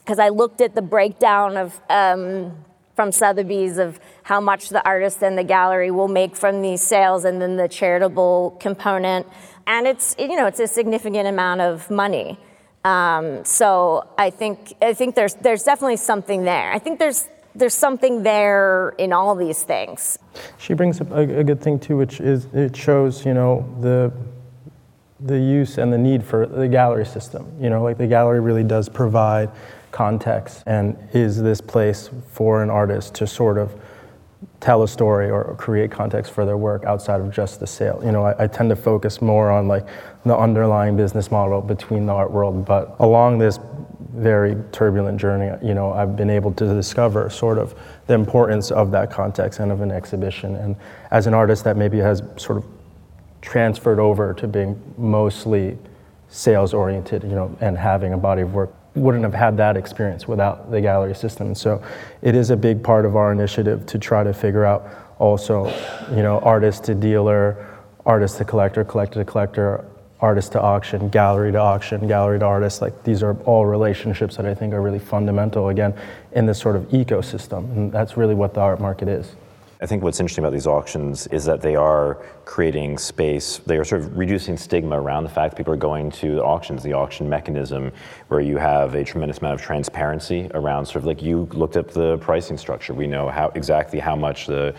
because I looked at the breakdown of um, from Sotheby's of how much the artist and the gallery will make from these sales, and then the charitable component, and it's you know it's a significant amount of money. Um, so I think I think there's there's definitely something there. I think there's there's something there in all these things. She brings up a, a good thing too, which is it shows you know the the use and the need for the gallery system. You know, like the gallery really does provide context and is this place for an artist to sort of tell a story or create context for their work outside of just the sale. You know, I, I, tend to focus more on like the underlying business model between the art world, but along this very turbulent journey, you know, I've been able to discover sort of the importance of that context and of an exhibition. And as an artist that maybe has sort of transferred over to being mostly sales oriented, you know, and having a body of work wouldn't have had that experience without the gallery system. So it is a big part of our initiative to try to figure out also, you know, artist to dealer, artist to collector, collector to collector, artist to auction, gallery to auction, gallery to artist. Like these are all relationships that I think are really fundamental again in this sort of ecosystem. And that's really what the art market is. I think what's interesting about these auctions is that they are creating space, they are sort of reducing stigma around the fact that people are going to auctions, the auction mechanism, where you have a tremendous amount of transparency around sort of like you looked at the pricing structure. We know how exactly how much the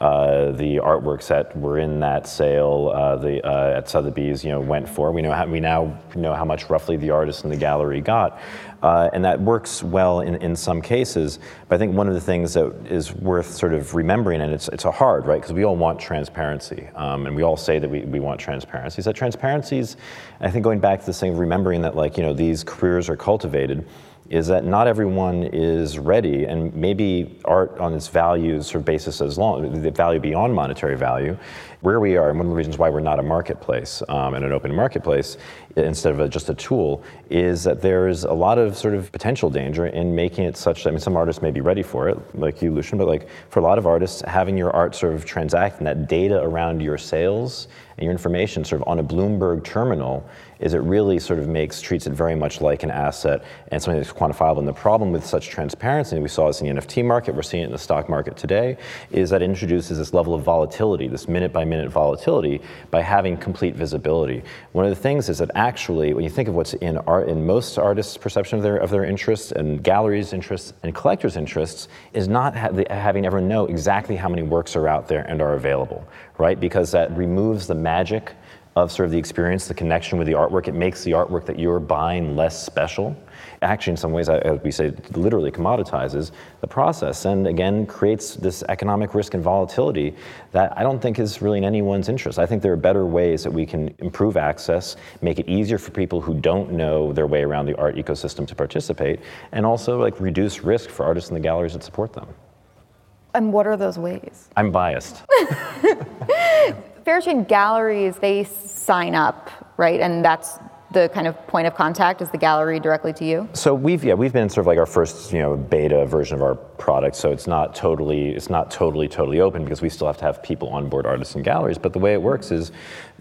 uh, the artworks that were in that sale uh, the, uh, at Sotheby's, you know, went for. We know how, we now know how much roughly the artist in the gallery got, uh, and that works well in, in some cases. But I think one of the things that is worth sort of remembering, and it's it's a hard right because we all want transparency, um, and we all say that we, we want transparency. Is that transparency is, I think, going back to the of remembering that like you know these careers are cultivated is that not everyone is ready, and maybe art on its value sort of basis as long, the value beyond monetary value, where we are, and one of the reasons why we're not a marketplace um, and an open marketplace instead of a, just a tool, is that there's a lot of sort of potential danger in making it such that, I mean, some artists may be ready for it, like you, Lucien, but like for a lot of artists, having your art sort of transact and that data around your sales and your information sort of on a Bloomberg terminal is it really sort of makes treats it very much like an asset and something that's quantifiable. And the problem with such transparency, we saw this in the NFT market, we're seeing it in the stock market today, is that it introduces this level of volatility, this minute by minute volatility, by having complete visibility. One of the things is that actually, when you think of what's in art, in most artists' perception of their of their interests and galleries' interests and collectors' interests, is not ha- having everyone know exactly how many works are out there and are available, right? Because that removes the magic of sort of the experience, the connection with the artwork. It makes the artwork that you're buying less special. Actually, in some ways, as we say, literally commoditizes the process and again creates this economic risk and volatility that I don't think is really in anyone's interest. I think there are better ways that we can improve access, make it easier for people who don't know their way around the art ecosystem to participate, and also like reduce risk for artists and the galleries that support them. And what are those ways? I'm biased. Fairchain galleries, they sign up, right? And that's the kind of point of contact is the gallery directly to you? So we've yeah we've been sort of like our first you know beta version of our product. So it's not totally it's not totally totally open because we still have to have people on board artists and galleries. But the way it works is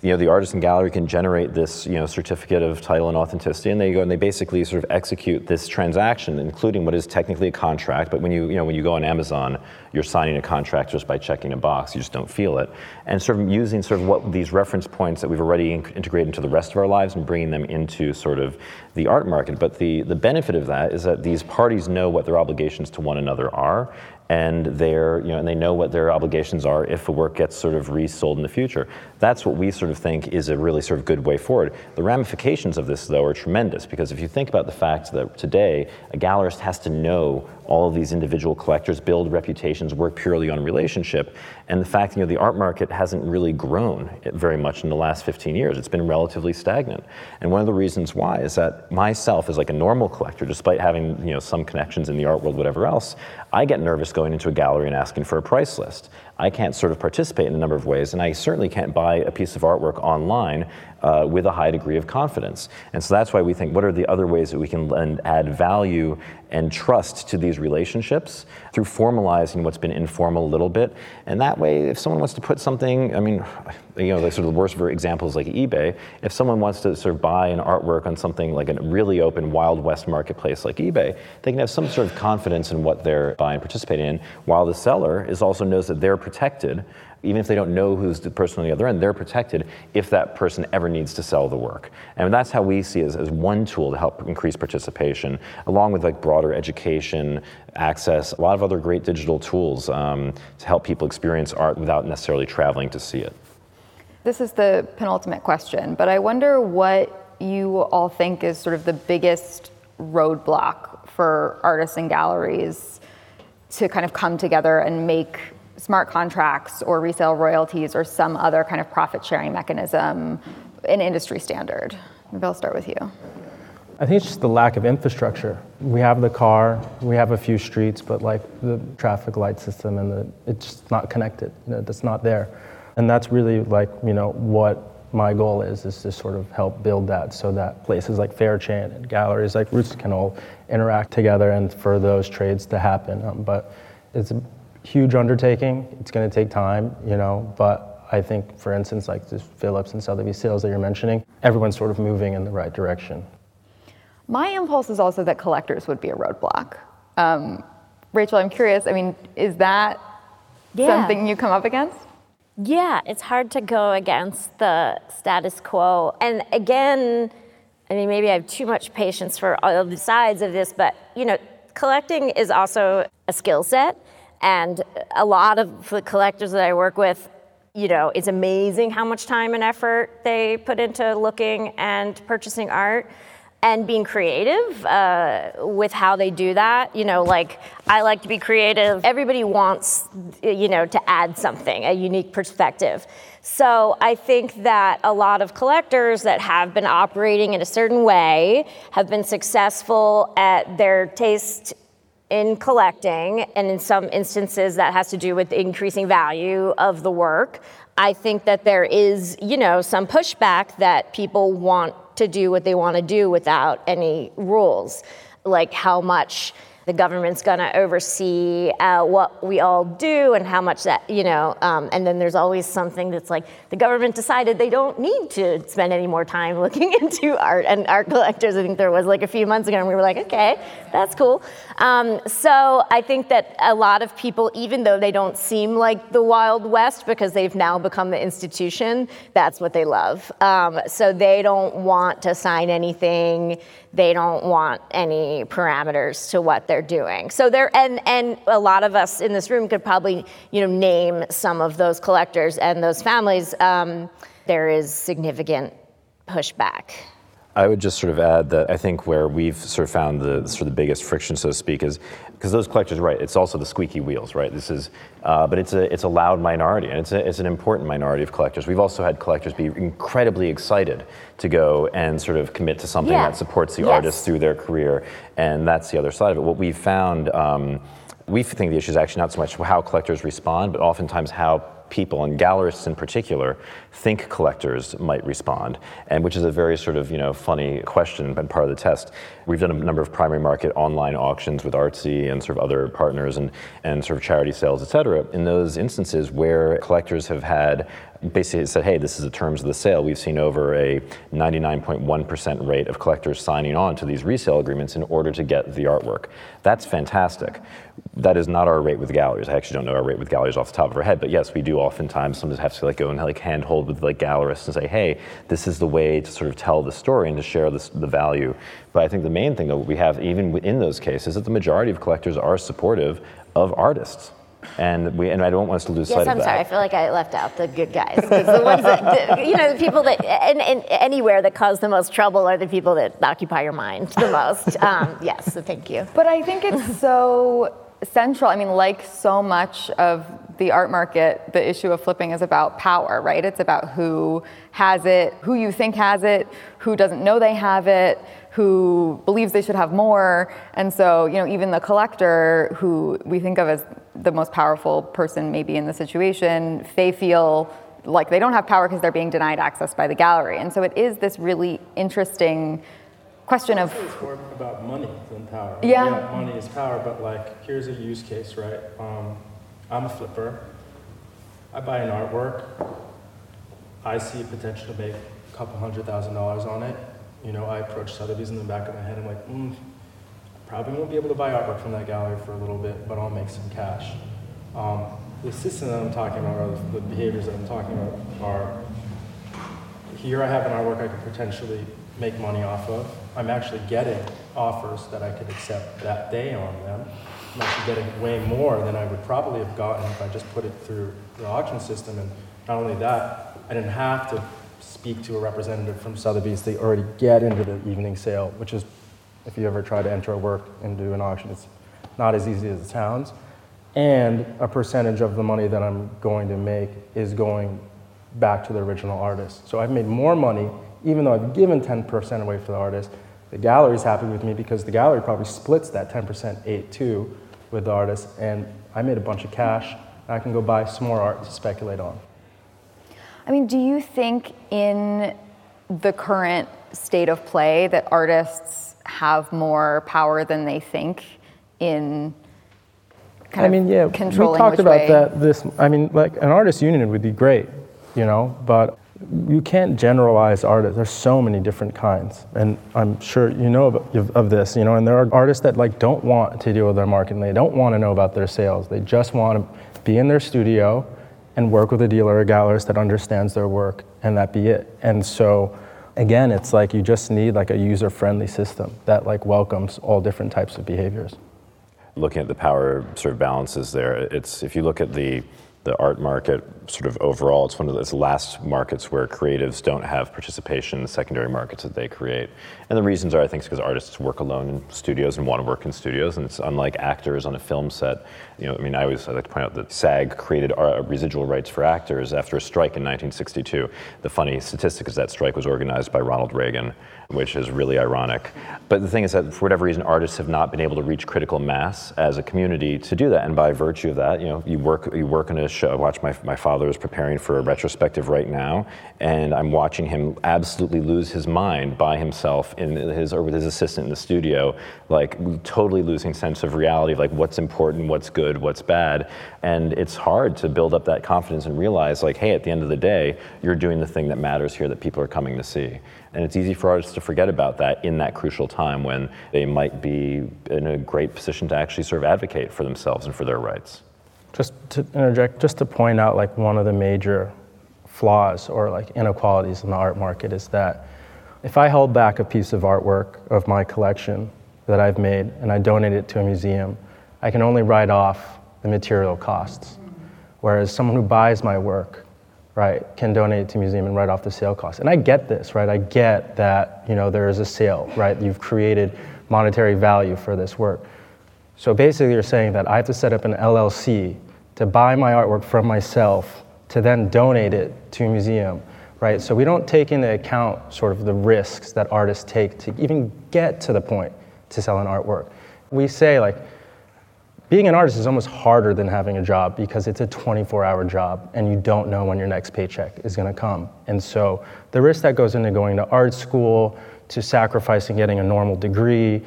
you know, the artist and gallery can generate this, you know, certificate of title and authenticity, and they go and they basically sort of execute this transaction, including what is technically a contract. But when you, you know, when you go on Amazon, you're signing a contract just by checking a box. You just don't feel it. And sort of using sort of what these reference points that we've already in- integrated into the rest of our lives and bringing them into sort of the art market. But the the benefit of that is that these parties know what their obligations to one another are, and they're you know and they know what their obligations are if a work gets sort of resold in the future. That's what we sort of think is a really sort of good way forward. The ramifications of this though are tremendous because if you think about the fact that today a gallerist has to know all of these individual collectors, build reputations, work purely on relationship, and the fact you know the art market hasn't really grown very much in the last 15 years. It's been relatively stagnant, and one of the reasons why is that myself as like a normal collector, despite having you know some connections in the art world, whatever else, I get nervous going into a gallery and asking for a price list. I can't sort of participate in a number of ways, and I certainly can't buy a piece of artwork online uh, with a high degree of confidence. And so that's why we think what are the other ways that we can lend, add value and trust to these relationships through formalizing what's been informal a little bit. And that way, if someone wants to put something, I mean, you know, the sort of the worst examples like eBay, if someone wants to sort of buy an artwork on something like a really open Wild West marketplace like eBay, they can have some sort of confidence in what they're buying and participating in, while the seller is also knows that they're protected even if they don't know who's the person on the other end, they're protected if that person ever needs to sell the work. And that's how we see it as, as one tool to help increase participation, along with like broader education, access, a lot of other great digital tools um, to help people experience art without necessarily traveling to see it. This is the penultimate question, but I wonder what you all think is sort of the biggest roadblock for artists and galleries to kind of come together and make smart contracts or resale royalties or some other kind of profit sharing mechanism an industry standard? Maybe I'll start with you. I think it's just the lack of infrastructure. We have the car, we have a few streets, but like the traffic light system and the, it's not connected. You know, it's not there. And that's really like, you know, what my goal is, is to sort of help build that so that places like Fairchain and galleries like Roots can all interact together and for those trades to happen. Um, but it's a huge undertaking. It's going to take time, you know, but I think, for instance, like the Phillips and Sotheby's sales that you're mentioning, everyone's sort of moving in the right direction. My impulse is also that collectors would be a roadblock. Um, Rachel, I'm curious. I mean, is that yeah. something you come up against? Yeah, it's hard to go against the status quo. And again, I mean, maybe I have too much patience for all the sides of this, but you know, collecting is also a skill set. And a lot of the collectors that I work with, you know, it's amazing how much time and effort they put into looking and purchasing art and being creative uh, with how they do that. You know, like I like to be creative. Everybody wants, you know, to add something, a unique perspective. So I think that a lot of collectors that have been operating in a certain way have been successful at their taste in collecting, and in some instances that has to do with increasing value of the work. I think that there is, you know, some pushback that people want to do what they want to do without any rules, like how much the government's going to oversee uh, what we all do and how much that, you know, um, and then there's always something that's like the government decided they don't need to spend any more time looking into art and art collectors. I think there was like a few months ago, and we were like, okay, that's cool. Um, so I think that a lot of people, even though they don't seem like the Wild West because they've now become the institution, that's what they love. Um, so they don't want to sign anything they don't want any parameters to what they're doing. So there, and and a lot of us in this room could probably you know name some of those collectors and those families. Um, there is significant pushback. I would just sort of add that I think where we've sort of found the sort of the biggest friction, so to speak, is because those collectors, right? It's also the squeaky wheels, right? This is, uh, but it's a it's a loud minority, and it's a, it's an important minority of collectors. We've also had collectors be incredibly excited to go and sort of commit to something yeah. that supports the yes. artist through their career, and that's the other side of it. What we've found. Um, we think the issue is actually not so much how collectors respond, but oftentimes how people, and gallerists in particular, think collectors might respond, and which is a very sort of you know funny question and part of the test. We've done a number of primary market online auctions with Artsy and sort of other partners and, and sort of charity sales, et cetera. In those instances where collectors have had basically said, hey, this is the terms of the sale. We've seen over a 99.1% rate of collectors signing on to these resale agreements in order to get the artwork. That's fantastic. That is not our rate with galleries. I actually don't know our rate with galleries off the top of our head, but yes, we do oftentimes sometimes have to like go and like handhold with like gallerists and say, hey, this is the way to sort of tell the story and to share this, the value. But I think the main thing that we have, even in those cases, is that the majority of collectors are supportive of artists and we and I don't want us to lose sight. yes, sight I'm of that. sorry. I feel like I left out the good guys. 'Cause the ones that, the, you know, the people that and, and anywhere that cause the most trouble are the people that occupy your mind the most. Um, yes, so thank you. But I think it's so central. I mean, like so much of the art market, the issue of flipping is about power, right? It's about who has it, who you think has it, who doesn't know they have it, who believes they should have more. And so, you know, even the collector, who we think of as the most powerful person maybe in the situation, they feel like they don't have power because they're being denied access by the gallery. And so it is this really interesting question of It's more about money than power. Yeah. money is power, but like, here's a use case, right? Um, I'm a flipper. I buy an artwork. I see potential to make a couple hundred thousand dollars on it. You know, I approach Sotheby's in the back of my head. I'm like, mm, probably won't be able to buy artwork from that gallery for a little bit, but I'll make some cash. Um, the system that I'm talking about, or the behaviors that I'm talking about, are here I have an artwork I could potentially make money off of. I'm actually getting offers that I could accept that day on them. I'm actually getting way more than I would probably have gotten if I just put it through the auction system. And not only that, I didn't have to speak to a representative from Sotheby's. They already get into the evening sale, which is, if you ever try to enter a work into an auction, it's not as easy as it sounds. And a percentage of the money that I'm going to make is going back to the original artist. So I've made more money, even though I've given 10% away for the artist. The gallery's happy with me because the gallery probably splits that 10% 8 2 with the artist, and I made a bunch of cash. I can go buy some more art to speculate on. I mean, do you think in the current state of play that artists have more power than they think in kind I mean, of yeah, controlling we talked about way? that. This, I mean, like an artist union would be great, you know, but you can't generalize artists. There's so many different kinds, and I'm sure you know of, of this, you know. And there are artists that like don't want to deal with their marketing. They don't want to know about their sales. They just want to be in their studio and work with a dealer or gallerist that understands their work, and that be it. And so, again, it's like you just need like a user-friendly system that like welcomes all different types of behaviors. looking at the power sort of balances there, it's if you look at the the art market sort of overall, it's one of those last markets where creatives don't have participation in the secondary markets that they create. And the reasons are, I think, because artists work alone in studios and want to work in studios, and it's unlike actors on a film set. You know, I mean, I always I like to point out that SAG created residual rights for actors after a strike in 1962. The funny statistic is that strike was organized by Ronald Reagan, which is really ironic. But the thing is that for whatever reason, artists have not been able to reach critical mass as a community to do that. And by virtue of that, you know, you work you work in a show. I watch my my father is preparing for a retrospective right now, and I'm watching him absolutely lose his mind by himself in his or with his assistant in the studio, like totally losing sense of reality of like what's important, what's good, what's bad. And it's hard to build up that confidence and realize like, hey, at the end of the day, you're doing the thing that matters here that people are coming to see. And it's easy for artists to forget about that in that crucial time when they might be in a great position to actually sort of advocate for themselves and for their rights. Just to interject, just to point out like one of the major flaws or like inequalities in the art market is that if I hold back a piece of artwork of my collection that I've made and I donate it to a museum, I can only write off the material costs. Whereas someone who buys my work, right, can donate to museum and write off the sale cost. And I get this, right? I get that, you know, there is a sale, right? You've created monetary value for this work. So basically, you're saying that I have to set up an LLC to buy my artwork from myself to then donate it to a museum, right? So we don't take into account sort of the risks that artists take to even get to the point to sell an artwork. We say like, being an artist is almost harder than having a job because it's a 24 hour job and you don't know when your next paycheck is going to come. And so the risk that goes into going to art school, to sacrificing getting a normal degree,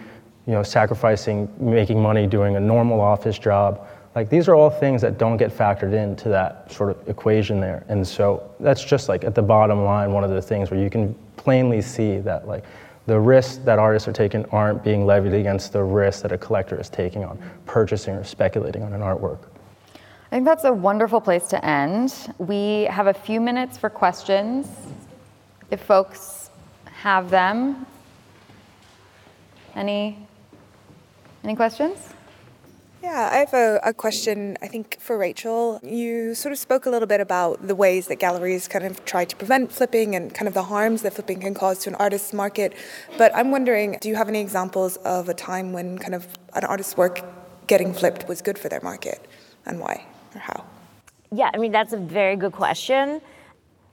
you know, sacrificing making money doing a normal office job, Like these are all things that don't get factored into that sort of equation there. And so that's just like at the bottom line, one of the things where you can plainly see that like the risks that artists are taking aren't being levied against the risks that a collector is taking on purchasing or speculating on an artwork. I think that's a wonderful place to end. We have a few minutes for questions. If folks have them. Any any questions? Yeah, I have a, a, question, I think, for Rachel. You sort of spoke a little bit about the ways that galleries kind of try to prevent flipping and kind of the harms that flipping can cause to an artist's market. But I'm wondering, do you have any examples of a time when kind of an artist's work getting flipped was good for their market and why or how? Yeah, I mean, that's a very good question.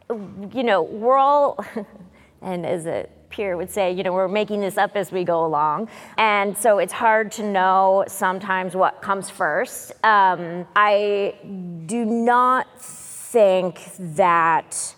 You know, we're all, and is a peer would say, you know, we're making this up as we go along. And so it's hard to know sometimes what comes first. Um, I do not think that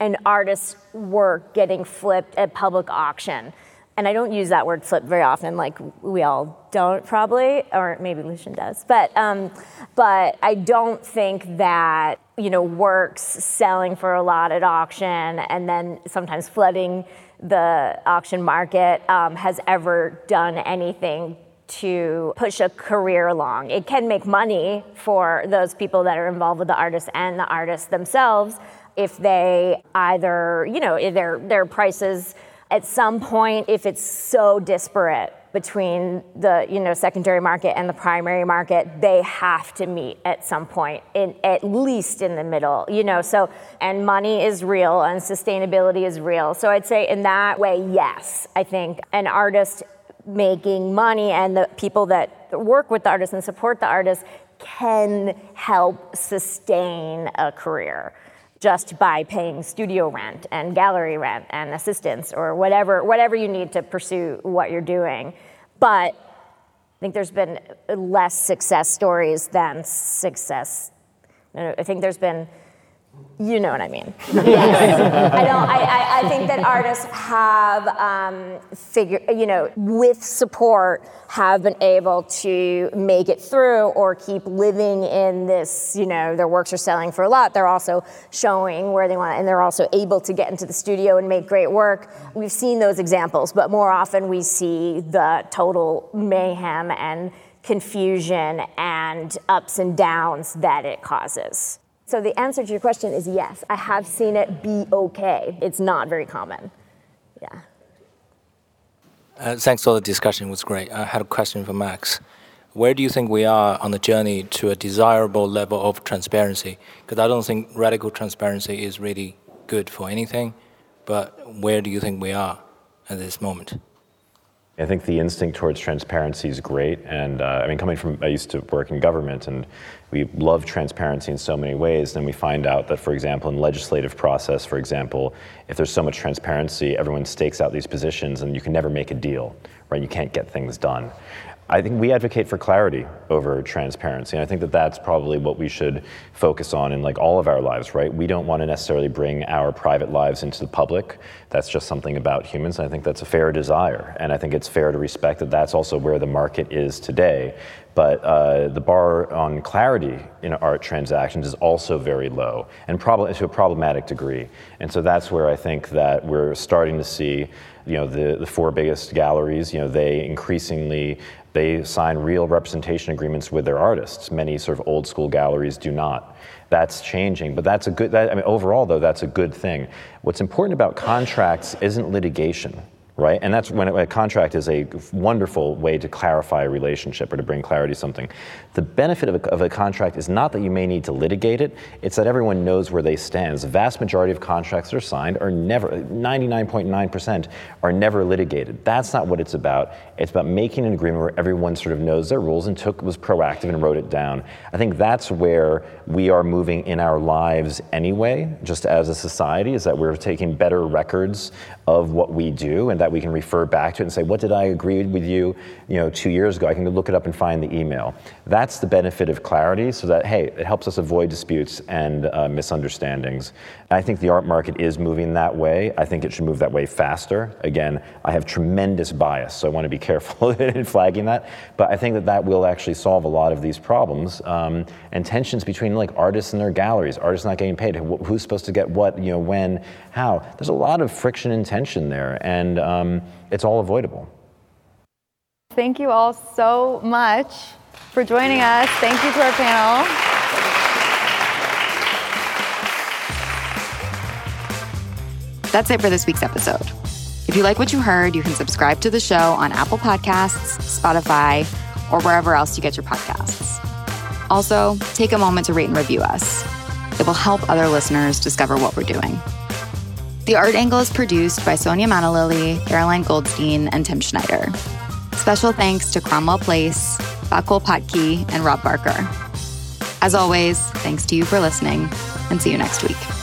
an artist's work getting flipped at public auction and I don't use that word flip very often, like we all don't probably, or maybe Lucien does. But um, but I don't think that you know works selling for a lot at auction and then sometimes flooding the auction market um, has ever done anything to push a career along. It can make money for those people that are involved with the artists and the artists themselves if they either, you know, their their prices at some point if it's so disparate between the you know secondary market and the primary market they have to meet at some point in at least in the middle you know? So and money is real and sustainability is real. So i'd say in that way yes i think an artist making money and the people that work with the artist and support the artist can help sustain a career just by paying studio rent and gallery rent and assistance or whatever whatever you need to pursue what you're doing. But I think there's been less success stories than success. I think there's been you know what I mean. yes. I don't. I, I, I, think that artists have um, figure, you know, with support, have been able to make it through or keep living in this. You know, their works are selling for a lot. They're also showing where they want, and they're also able to get into the studio and make great work. We've seen those examples, but more often we see the total mayhem and confusion and ups and downs that it causes. So the answer to your question is yes. I have seen it be okay. It's not very common. Yeah. Uh, thanks for the discussion. It was great. I had a question for Max. Where do you think we are on the journey to a desirable level of transparency? Because I don't think radical transparency is really good for anything, but where do you think we are at this moment? I think the instinct towards transparency is great. And uh, I mean, coming from, I used to work in government and we love transparency in so many ways. And then we find out that, for example, in legislative process, for example, if there's so much transparency, everyone stakes out these positions and you can never make a deal, right? You can't get things done. I think we advocate for clarity over transparency. And I think that that's probably what we should focus on in like all of our lives, right? We don't want to necessarily bring our private lives into the public. That's just something about humans. And I think that's a fair desire. And I think it's fair to respect that that's also where the market is today. But uh, the bar on clarity in art transactions is also very low and prob- to a problematic degree. And so that's where I think that we're starting to see you know the, the four biggest galleries you know they increasingly they sign real representation agreements with their artists. Many sort of old school galleries do not. That's changing, but that's a good, that, I mean, overall though, that's a good thing. What's important about contracts isn't litigation right? And that's when a contract is a wonderful way to clarify a relationship or to bring clarity to something. The benefit of a, of a, contract is not that you may need to litigate it, it's that everyone knows where they stand. The vast majority of contracts that are signed are never, 99.9% are never litigated. That's not what it's about. It's about making an agreement where everyone sort of knows their rules and took, was proactive and wrote it down. I think that's where we are moving in our lives anyway, just as a society, is that we're taking better records of what we do and that that we can refer back to it and say, what did I agree with you, you know, two years ago? I can look it up and find the email. That's the benefit of clarity, so that hey, it helps us avoid disputes and uh, misunderstandings. I think the art market is moving that way. I think it should move that way faster. Again, I have tremendous bias, so I want to be careful in flagging that. But I think that that will actually solve a lot of these problems um, and tensions between like artists and their galleries. Artists not getting paid. Who's supposed to get what? You know, when? How? There's a lot of friction and tension there, and um, it's all avoidable. Thank you all so much for joining us. Thank you to our panel. That's it for this week's episode. If you like what you heard, you can subscribe to the show on Apple Podcasts, Spotify, or wherever else you get your podcasts. Also, take a moment to rate and review us. It will help other listeners discover what we're doing. The Art Angle is produced by Sonia Manalili, Caroline Goldstein, and Tim Schneider. Special thanks to Cromwell Place, Bakul Patki, and Rob Barker. As always, thanks to you for listening, and see you next week.